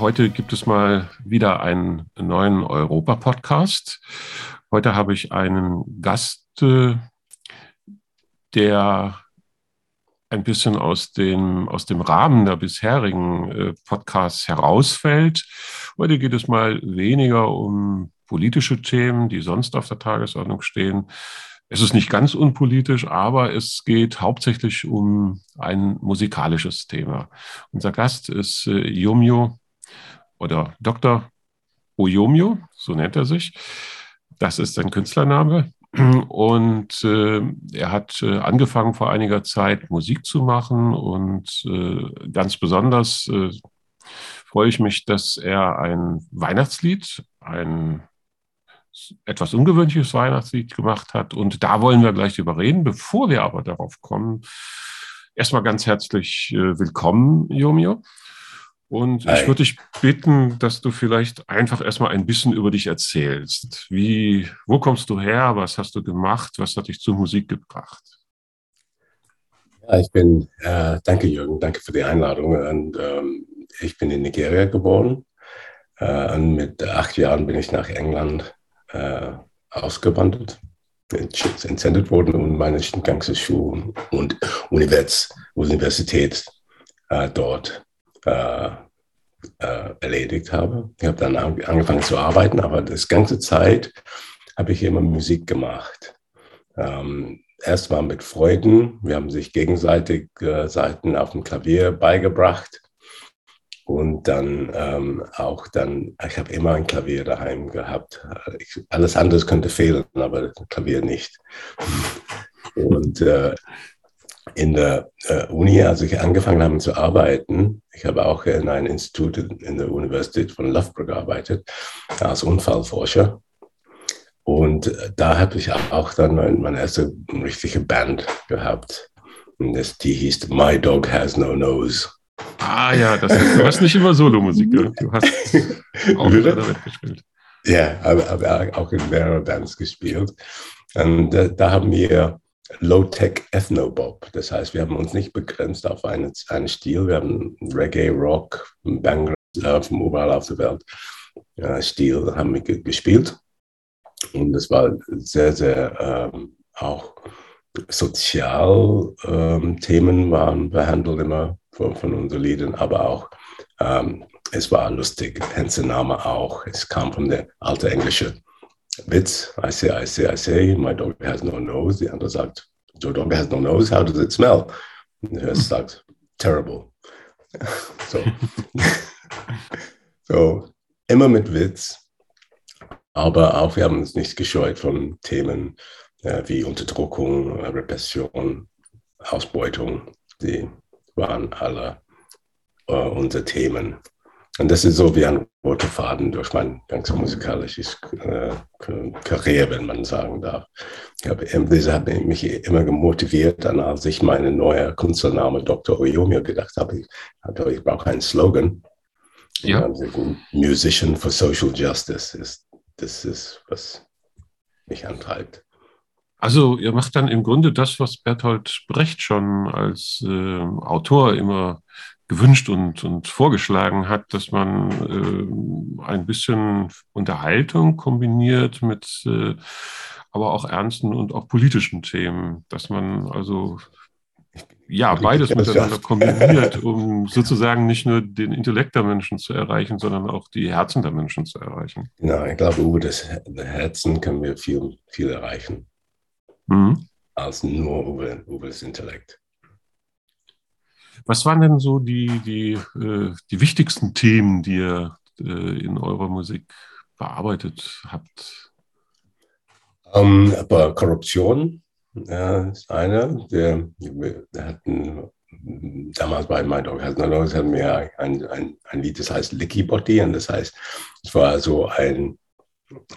Heute gibt es mal wieder einen neuen Europa-Podcast. Heute habe ich einen Gast, äh, der ein bisschen aus dem, aus dem Rahmen der bisherigen äh, Podcasts herausfällt. Heute geht es mal weniger um politische Themen, die sonst auf der Tagesordnung stehen. Es ist nicht ganz unpolitisch, aber es geht hauptsächlich um ein musikalisches Thema. Unser Gast ist äh, oder Dr. Oyomio, so nennt er sich. Das ist sein Künstlername. Und äh, er hat äh, angefangen vor einiger Zeit Musik zu machen und äh, ganz besonders äh, freue ich mich, dass er ein Weihnachtslied, ein etwas ungewöhnliches Weihnachtslied gemacht hat. Und da wollen wir gleich drüber reden. Bevor wir aber darauf kommen, erstmal ganz herzlich äh, willkommen, Jomio. Und Hi. ich würde dich bitten, dass du vielleicht einfach erstmal ein bisschen über dich erzählst. Wie, wo kommst du her? Was hast du gemacht? Was hat dich zur Musik gebracht? Ja, ich bin, äh, danke Jürgen, danke für die Einladung. Und, ähm, ich bin in Nigeria geboren. Äh, und mit acht Jahren bin ich nach England äh, ausgewandert, entsendet worden und meine ganze Schule und Univers Universität äh, dort äh, äh, erledigt habe. Ich habe dann angefangen zu arbeiten, aber das ganze Zeit habe ich immer Musik gemacht. Ähm, erst mal mit Freuden. Wir haben sich gegenseitig äh, Seiten auf dem Klavier beigebracht. Und dann ähm, auch dann, ich habe immer ein Klavier daheim gehabt. Ich, alles andere könnte fehlen, aber Klavier nicht. Und äh, in der äh, Uni, als ich angefangen habe zu arbeiten, ich habe auch in einem Institut in der Universität von Loughborough gearbeitet, als Unfallforscher. Und äh, da habe ich auch dann meine erste richtige Band gehabt. Und das, die hieß My Dog Has No Nose. Ah ja, das heißt, du hast nicht immer Solomusik, du hast auch Welt gespielt. Ja, aber, aber auch in mehreren Bands gespielt. Und äh, da haben wir Low-Tech Ethnobob. Das heißt, wir haben uns nicht begrenzt auf einen, einen Stil. Wir haben Reggae, Rock, Bangla, von überall auf der Welt äh, Stil haben wir gespielt. Und das war sehr, sehr ähm, auch sozial ähm, Themen waren behandelt immer von, von unseren Liedern, aber auch ähm, es war lustig. Hence Name auch. Es kam von der alten englischen Witz. I say, I say, I say, my dog has no nose. Die andere sagt, your dog has no nose. How does it smell? Und der sagt, terrible. so. so, immer mit Witz. Aber auch wir haben uns nicht gescheut von Themen äh, wie Unterdrückung, Repression, Ausbeutung. Die waren alle äh, unsere Themen. Und das ist so wie ein roter Faden durch mein ganzes musikalisches äh, Karriere, wenn man sagen darf. Ich habe, das hat mich immer gemotiviert, dann als ich meinen neuen Künstlername Dr. Oyomio gedacht habe, ich, habe, ich brauche einen Slogan. Ja. Musician for Social Justice ist, das ist, was mich antreibt. Also ihr macht dann im Grunde das, was Bertolt Brecht schon als äh, Autor immer gewünscht und, und vorgeschlagen hat, dass man äh, ein bisschen Unterhaltung kombiniert mit äh, aber auch ernsten und auch politischen Themen, dass man also ja beides miteinander kombiniert, um sozusagen nicht nur den Intellekt der Menschen zu erreichen, sondern auch die Herzen der Menschen zu erreichen. Genau, ich glaube, über das Herzen können wir viel, viel erreichen, mhm. als nur über, über das Intellekt. Was waren denn so die, die, äh, die wichtigsten Themen, die ihr äh, in eurer Musik bearbeitet habt? Um, ähm, aber Korruption ja, ist eine. Wir, wir hatten damals bei My Dog Has No Nose hatten wir ein, ein, ein Lied, das heißt Licky Body. Und das heißt, es war so ein,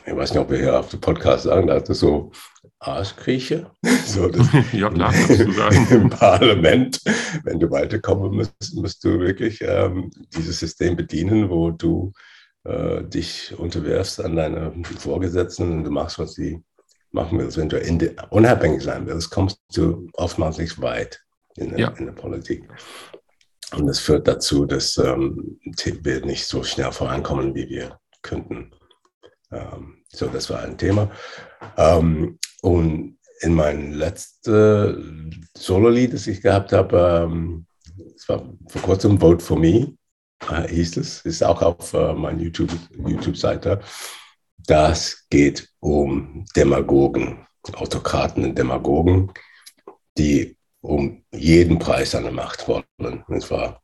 ich weiß nicht, ob wir hier auf dem Podcast sagen, das ist so Arschkrieche. So, ja, klar, du sagen. Im Parlament, wenn du weiterkommen musst, musst du wirklich ähm, dieses System bedienen, wo du äh, dich unterwerfst an deine Vorgesetzten und du machst, was sie machen willst. Wenn du unabhängig sein willst, kommst du oftmals nicht weit in der, ja. in der Politik. Und das führt dazu, dass ähm, wir nicht so schnell vorankommen, wie wir könnten. Ähm, so, das war ein Thema. Ähm, und in meinem letzten Solo-Lied, das ich gehabt habe, ähm, es war vor kurzem Vote for Me, äh, hieß es, ist auch auf äh, meiner YouTube-Seite. YouTube das geht um Demagogen, Autokraten und Demagogen, die um jeden Preis an der Macht wollen. Und zwar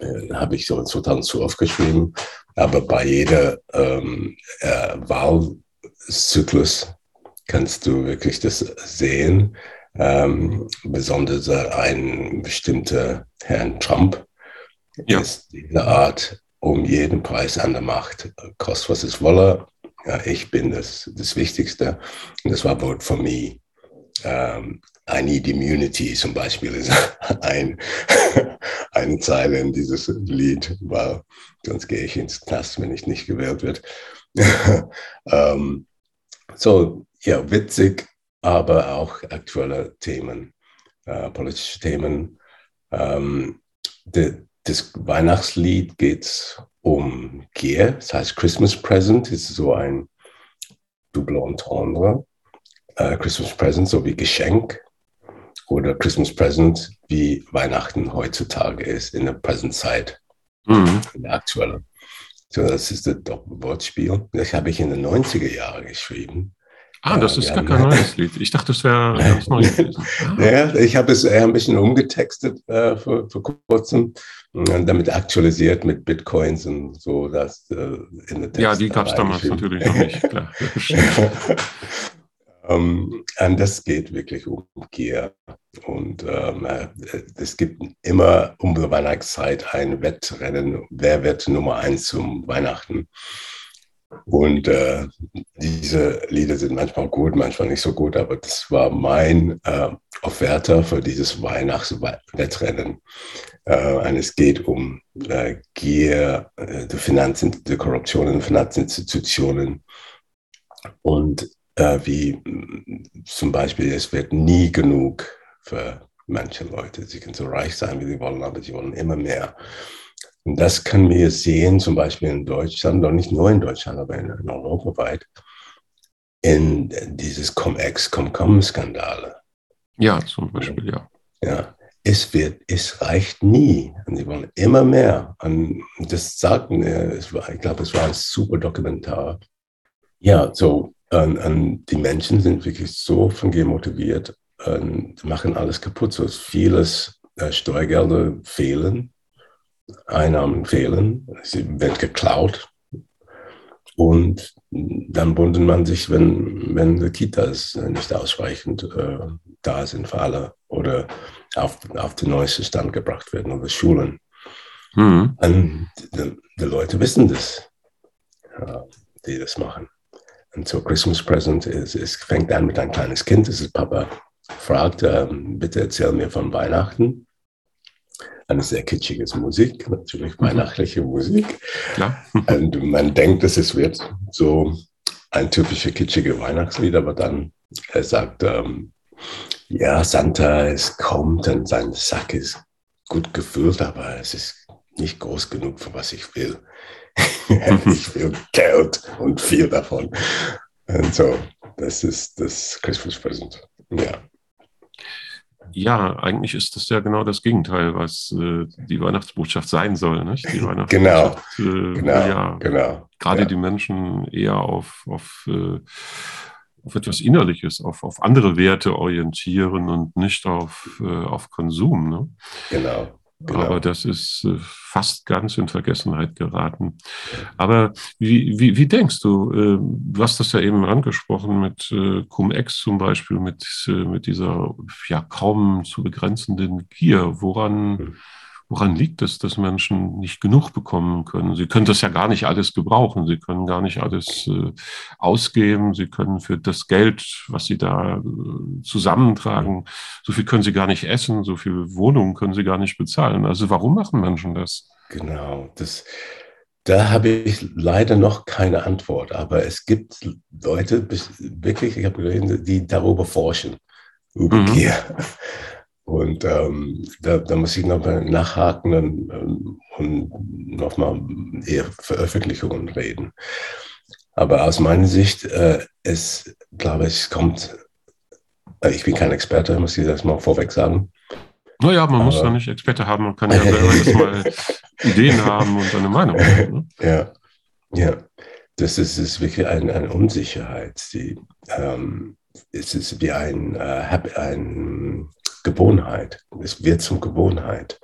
äh, habe ich so in 2012 geschrieben, aber bei jeder ähm, äh, Wahlzyklus kannst du wirklich das sehen. Ähm, besonders ein bestimmter Herrn Trump ja. ist diese Art um jeden Preis an der Macht. Kost was es wolle, ja, ich bin das, das Wichtigste. Und das war Vote for Me. Um, I need immunity zum Beispiel ist ein, eine Zeile in dieses Lied, weil sonst gehe ich ins Knast, wenn ich nicht gewählt wird. um, so, ja, witzig, aber auch aktuelle Themen, uh, politische Themen. Um, de, das Weihnachtslied geht um Gier, das heißt Christmas Present, ist so ein Double Entendre. Uh, Christmas Present, so wie Geschenk oder Christmas Present, wie Weihnachten heutzutage ist in der Präsentzeit, mhm. in der aktuellen. So, das ist das Doppelwortspiel. Das habe ich in den 90er Jahren geschrieben. Ah, das ist gar kein neues Lied. Ich dachte, das wäre ganz neu gewesen. Ja, ich habe es eher ein bisschen umgetextet äh, vor, vor kurzem damit aktualisiert mit Bitcoins und so, dass äh, in der Text Ja, die gab es damals natürlich noch nicht, klar. ähm, das geht wirklich um Gier. Und ähm, äh, es gibt immer um die Weihnachtszeit ein Wettrennen, wer wird Nummer eins zum Weihnachten. Und äh, diese Lieder sind manchmal gut, manchmal nicht so gut, aber das war mein äh, Offerte für dieses Weihnachtswettrennen. Äh, und es geht um äh, Gier, äh, die Finanzen, die Korruption in Finanzinstitutionen und äh, wie zum Beispiel, es wird nie genug für manche Leute. Sie können so reich sein, wie sie wollen, aber sie wollen immer mehr. Und das können wir sehen, zum Beispiel in Deutschland, doch nicht nur in Deutschland, aber in, in Europa weit, in dieses Cum-Ex, Cum-Com-Skandale. Ja, zum Beispiel, ja. Ja, es wird, es reicht nie. Und sie wollen immer mehr. Und das sagten, es war, ich glaube, es war ein super Dokumentar. Ja, so, und, und die Menschen sind wirklich so von Gier motiviert und machen alles kaputt. So vieles äh, Steuergelder fehlen, Einnahmen fehlen, sie wird geklaut. Und dann wundert man sich, wenn, wenn die Kitas nicht ausreichend äh, da sind für alle oder auf, auf den neuesten Stand gebracht werden oder Schulen. Mhm. Und die, die, Leute wissen das, ja, die das machen. Und so Christmas Present ist, es fängt an mit ein kleines Kind, das ist Papa fragt, äh, bitte erzähl mir von Weihnachten. Eine sehr kitschige Musik, natürlich mhm. weihnachtliche Musik. Klar. Und man denkt, dass es wird so ein typischer kitschige Weihnachtslied, aber dann er sagt, ähm, ja, Santa, es kommt und sein Sack ist gut gefüllt, aber es ist nicht groß genug für was ich will. will Geld und viel davon. Und so, das ist das Christmas Present. Ja. Ja, eigentlich ist das ja genau das Gegenteil, was äh, die Weihnachtsbotschaft sein soll. Nicht? Die Weihnachtsbotschaft, genau, äh, genau, ja, genau. Gerade ja. die Menschen eher auf, auf äh, auf etwas Innerliches, auf, auf andere Werte orientieren und nicht auf, äh, auf Konsum. Ne? Genau. Genau. Aber das ist äh, fast ganz in Vergessenheit geraten. Aber wie, wie, wie denkst du, äh, du hast das ja eben angesprochen mit äh, Cum-Ex zum Beispiel, mit, mit dieser ja kaum zu begrenzenden Gier. Woran, hm. Woran liegt es, dass Menschen nicht genug bekommen können? Sie können das ja gar nicht alles gebrauchen. Sie können gar nicht alles äh, ausgeben. Sie können für das Geld, was sie da äh, zusammentragen, so viel können sie gar nicht essen. So viel Wohnungen können sie gar nicht bezahlen. Also warum machen Menschen das? Genau, das, da habe ich leider noch keine Antwort. Aber es gibt Leute, wirklich, ich habe gesehen, die darüber forschen, über mhm. Gier. Und ähm, da, da, muss ich nochmal nachhaken und, ähm, und nochmal eher Veröffentlichungen reden. Aber aus meiner Sicht, äh, es, glaube ich, kommt, äh, ich bin kein Experte, muss ich das mal vorweg sagen. Naja, man Aber, muss ja nicht Experte haben, man kann ja selber erstmal Ideen haben und eine Meinung haben. Ne? Ja, ja. Das ist, ist wirklich ein, eine Unsicherheit. Die, ähm, es ist wie ein, äh, ein Gewohnheit. Es wird zum Gewohnheit.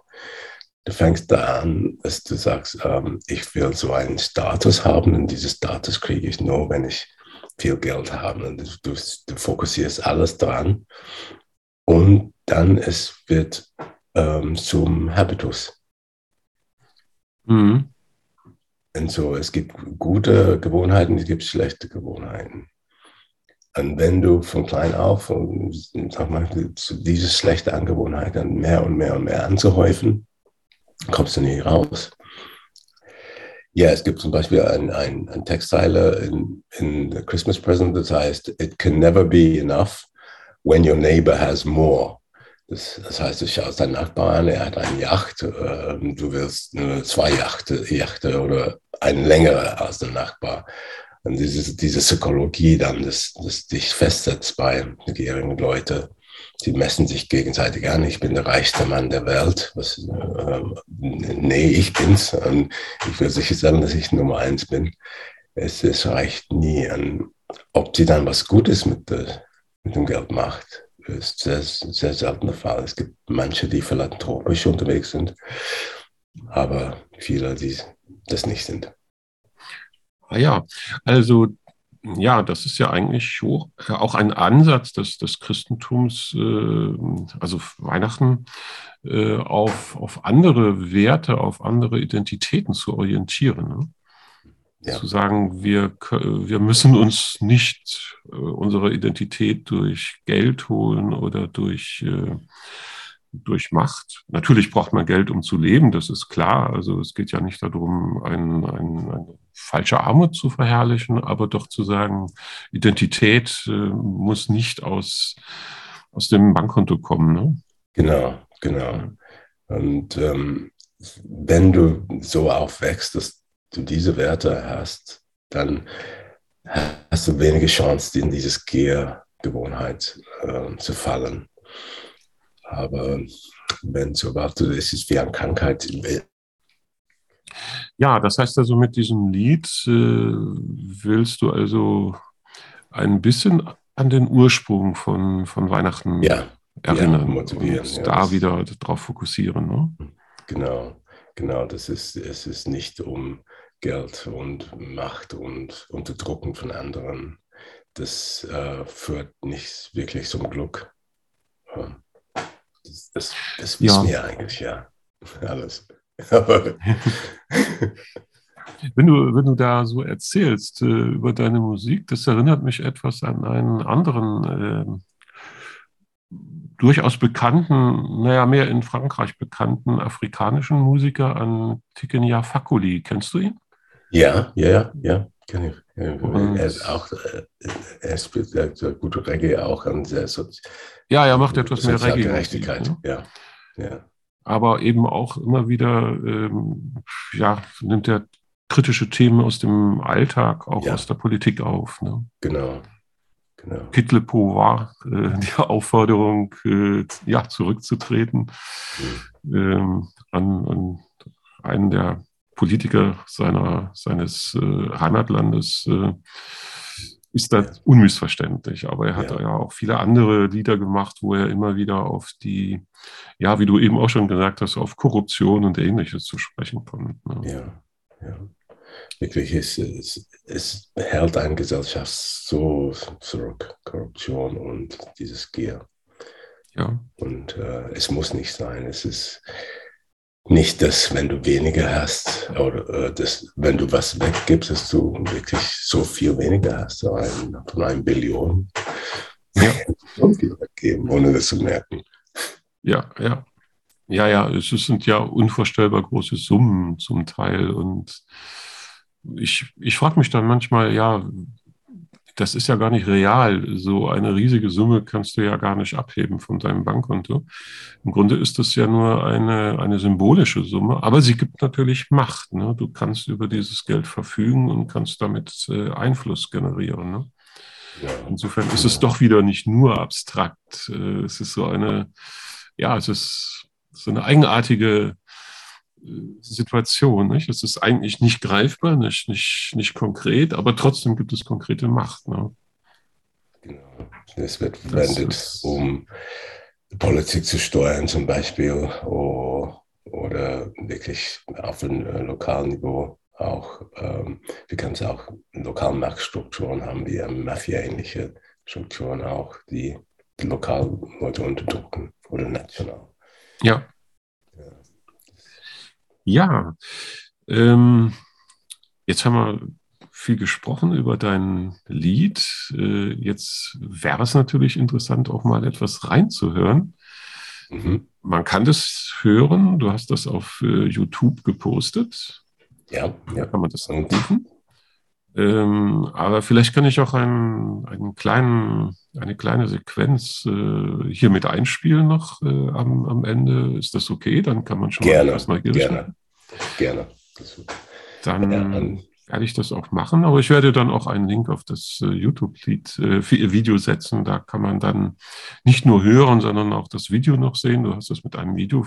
Du fängst da an, dass du sagst, ähm, ich will so einen Status haben und diesen Status kriege ich nur, wenn ich viel Geld habe. Und du, du fokussierst alles dran und dann es wird ähm, zum Habitus. Mhm. Und so, es gibt gute Gewohnheiten, es gibt schlechte Gewohnheiten. Und wenn du von klein auf sag mal, diese schlechte Angewohnheit dann mehr und mehr und mehr anzuhäufen, kommst du nie raus. Ja, es gibt zum Beispiel ein, ein, Textteile in, in The Christmas Present, das heißt, it can never be enough when your neighbor has more. Das, das heißt, du schaust deinen Nachbarn an, er hat eine Yacht, äh, du willst nur zwei Yachte, Yachte oder eine längere als der Nachbar. Und diese, diese Psychologie dann, das, das dich festsetzt bei gierigen Leuten, die messen sich gegenseitig an. Ich bin der reichste Mann der Welt. Was, äh, nee, ich bin's. Und ich will sicher sagen, dass ich Nummer eins bin. Es, es reicht nie an, ob sie dann was Gutes mit, der, mit dem Geld macht. ist sehr, sehr selten der Fall. Es gibt manche, die philanthropisch unterwegs sind, aber viele, die das nicht sind. Ah ja, also ja, das ist ja eigentlich auch ein Ansatz des, des Christentums, äh, also Weihnachten, äh, auf, auf andere Werte, auf andere Identitäten zu orientieren. Ne? Ja. Zu sagen, wir, wir müssen uns nicht äh, unsere Identität durch Geld holen oder durch durch Macht. Natürlich braucht man Geld, um zu leben, das ist klar. Also es geht ja nicht darum, ein, ein, eine falsche Armut zu verherrlichen, aber doch zu sagen, Identität äh, muss nicht aus, aus dem Bankkonto kommen. Ne? Genau, genau. Und ähm, wenn du so aufwächst, dass du diese Werte hast, dann hast du wenige Chance, in dieses Giergewohnheit äh, zu fallen. Aber wenn so wartet, ist es wie eine Krankheit. Ja, das heißt also, mit diesem Lied äh, willst du also ein bisschen an den Ursprung von, von Weihnachten ja, erinnern ja, und ja, da wieder darauf fokussieren. Ne? Genau, genau. Das ist, es ist nicht um Geld und Macht und Unterdrücken von anderen. Das äh, führt nicht wirklich zum Glück. Das, das, das wissen ja. wir eigentlich, ja. Alles. wenn, du, wenn du da so erzählst äh, über deine Musik, das erinnert mich etwas an einen anderen, äh, durchaus bekannten, naja, mehr in Frankreich bekannten afrikanischen Musiker, an Tikenia Fakuli. Kennst du ihn? Ja, ja, ja, kenne ich. Er ist auch, äh, er spielt ja gute Reggae auch an sehr so, Ja, er macht etwas mehr Reggae. Gerechtigkeit, ne? ja. ja aber eben auch immer wieder, ähm, ja, nimmt er kritische Themen aus dem Alltag, auch ja. aus der Politik auf. Ne? Genau. genau. Kitlepo war äh, die Aufforderung, äh, ja, zurückzutreten mhm. ähm, an, an, einen der Politiker seiner, seines äh, Heimatlandes. Äh, ist das unmissverständlich. Aber er hat ja. ja. auch viele andere Lieder gemacht, wo er immer wieder auf die, ja, wie du eben auch schon gesagt hast, auf Korruption und ähnliches zu sprechen kommt. Ne? Ja, ja. Wirklich, es, es, es hält eine Gesellschaft so zurück, Korruption und dieses Gier. Ja. Und äh, es muss nicht sein. Es ist, nicht, dass wenn du weniger hast oder äh, dass, wenn du was weggibst, dass du wirklich so viel weniger hast ein, von einem Billion. Ja. so viel weggeben, ohne das zu merken. Ja, ja. Ja, ja, es sind ja unvorstellbar große Summen zum Teil. Und ich, ich frage mich dann manchmal, ja, das ist ja gar nicht real. So eine riesige Summe kannst du ja gar nicht abheben von deinem Bankkonto. Im Grunde ist das ja nur eine, eine symbolische Summe, aber sie gibt natürlich Macht. Ne? Du kannst über dieses Geld verfügen und kannst damit äh, Einfluss generieren. Ne? Ja. Insofern ist es doch wieder nicht nur abstrakt. Äh, es ist so eine, ja, es ist so eine eigenartige Situation. Nicht? Es ist eigentlich nicht greifbar, nicht, nicht, nicht konkret, aber trotzdem gibt es konkrete Macht. Ne? Genau. Es wird verwendet, um Politik zu steuern, zum Beispiel, oder, wirklich auf einem äh, lokalen Niveau auch. Ähm, wir können es auch lokalen Machtstrukturen haben, wie Mafia-ähnliche Strukturen auch, die lokal Leute unterdrücken oder national. Ja, ja, ähm, jetzt haben wir viel gesprochen über dein Lied. Äh, jetzt wäre es natürlich interessant, auch mal etwas reinzuhören. Mhm. Man kann das hören. Du hast das auf äh, YouTube gepostet. Ja, ja. Kann man das anrufen? Ähm, aber vielleicht kann ich auch einen, einen kleinen, eine kleine Sequenz äh, hier mit einspielen noch äh, am, am Ende. Ist das okay? Dann kann man schon gerne, mal gerne. Machen. Gerne. Dann, ja, dann, werde ich das auch machen, aber ich werde dann auch einen Link auf das äh, YouTube-Lied, äh, Video setzen. Da kann man dann nicht nur hören, sondern auch das Video noch sehen. Du hast das mit einem Video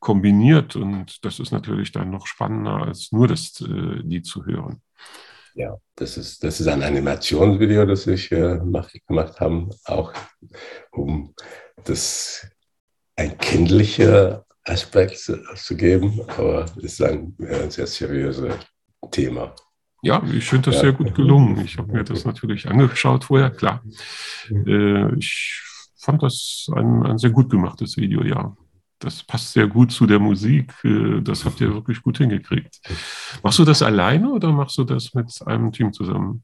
kombiniert und das ist natürlich dann noch spannender, als nur das äh, Lied zu hören. Ja, das ist, das ist ein Animationsvideo, das ich äh, gemacht habe, auch um das ein kindlicher Aspekt zu geben, aber es ist ein, ein sehr seriöses Thema. Ja, ich finde das ja. sehr gut gelungen. Ich habe mir das natürlich angeschaut vorher, klar. Äh, ich fand das ein, ein sehr gut gemachtes Video, ja. Das passt sehr gut zu der Musik. Äh, das habt ihr wirklich gut hingekriegt. Machst du das alleine oder machst du das mit einem Team zusammen?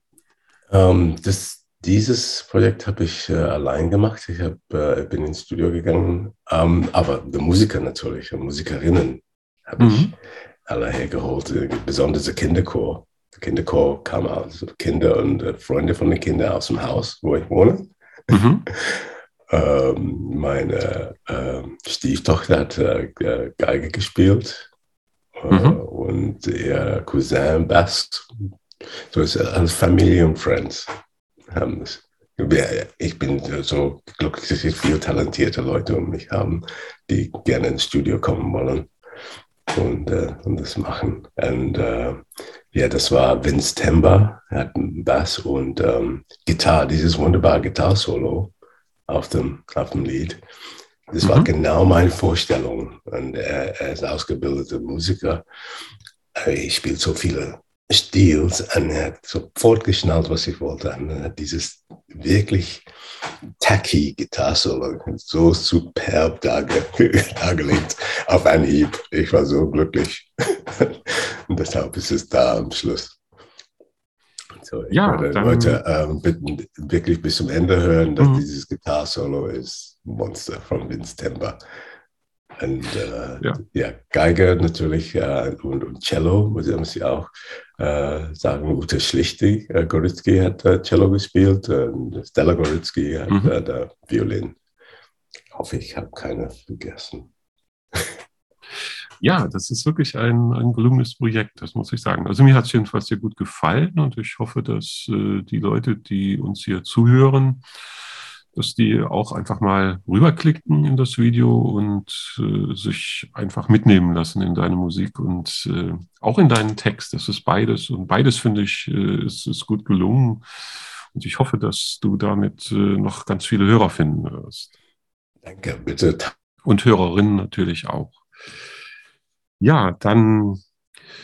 Ähm, das, dieses Projekt habe ich äh, allein gemacht. Ich hab, äh, bin ins Studio gegangen, ähm, aber die Musiker natürlich, die Musikerinnen habe mhm. ich alle hergeholt, äh, besonders der Kinderchor. Der Kinderchor kam aus, Kinder und äh, Freunde von den Kindern aus dem Haus, wo ich wohne. Mhm. ähm, meine ähm, Stieftochter hat äh, Geige gespielt mhm. und ihr Cousin Bass. So ist alles Familie und Friends haben es. Ich bin so glücklich, dass ich viele talentierte Leute um mich haben, die gerne ins Studio kommen wollen und, äh, und das machen. Und äh, ja, das war Vince Temba, er hat einen Bass und ähm, Gitarre, dieses wunderbare Gitarre-Solo auf dem, auf dem Lied. Das mhm. war genau meine Vorstellung. Und er, er ist ausgebildeter Musiker. Ich spiele so viele Stils und er hat sofort geschnallt, was ich wollte. Und er hat dieses wirklich tacky Gitarre-Solo so superb darge dargelegt auf einen Hieb. Ich war so glücklich. und deshalb ist es da am Schluss. So, ich ja, würde Leute ähm, bitten, wirklich bis zum Ende hören, dass mhm. dieses Gitarre-Solo ist Monster von Vince Temper. Und äh, ja. ja. Geige natürlich äh, und, und Cello, muss ich auch äh, sagen. Ute Schlichtig, äh, Goritzky hat Cello gespielt, Stella Goritzky hat mhm. Der Violin. Ich hoffe, ich habe keine vergessen. Ja, das ist wirklich ein, ein gelungenes Projekt, das muss ich sagen. Also mir hat es jedenfalls sehr gut gefallen und ich hoffe, dass äh, die Leute, die uns hier zuhören, dass die auch einfach mal rüberklicken in das Video und äh, sich einfach mitnehmen lassen in deine Musik und äh, auch in deinen Text. Das ist beides und beides finde ich äh, ist, ist gut gelungen. Und ich hoffe, dass du damit äh, noch ganz viele Hörer finden wirst. Danke, bitte. Und Hörerinnen natürlich auch. Ja, dann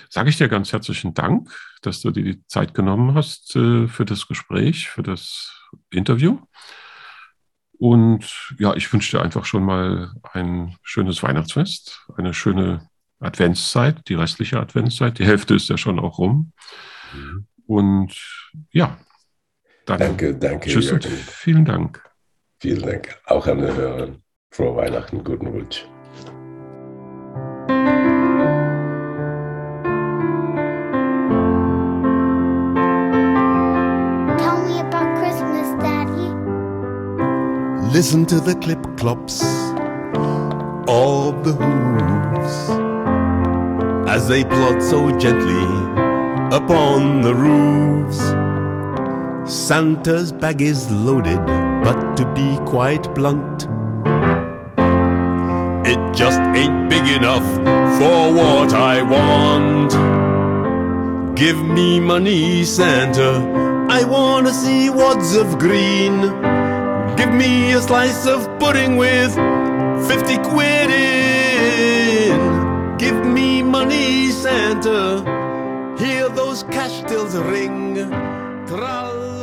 sage ich dir ganz herzlichen Dank, dass du dir die Zeit genommen hast äh, für das Gespräch, für das Interview. Und ja, ich wünsche dir einfach schon mal ein schönes Weihnachtsfest, eine schöne Adventszeit, die restliche Adventszeit. Die Hälfte ist ja schon auch rum. Mhm. Und ja, dann danke, danke. Tschüss Jürgen. und vielen Dank. Vielen Dank. Auch an die Hörer. Frohe Weihnachten, guten Rutsch. Listen to the clip clops of the hooves as they plod so gently upon the roofs. Santa's bag is loaded, but to be quite blunt, it just ain't big enough for what I want. Give me money, Santa. I wanna see wads of green. Give me a slice of pudding with 50 quid in. Give me money, Santa. Hear those cash tills ring. Tra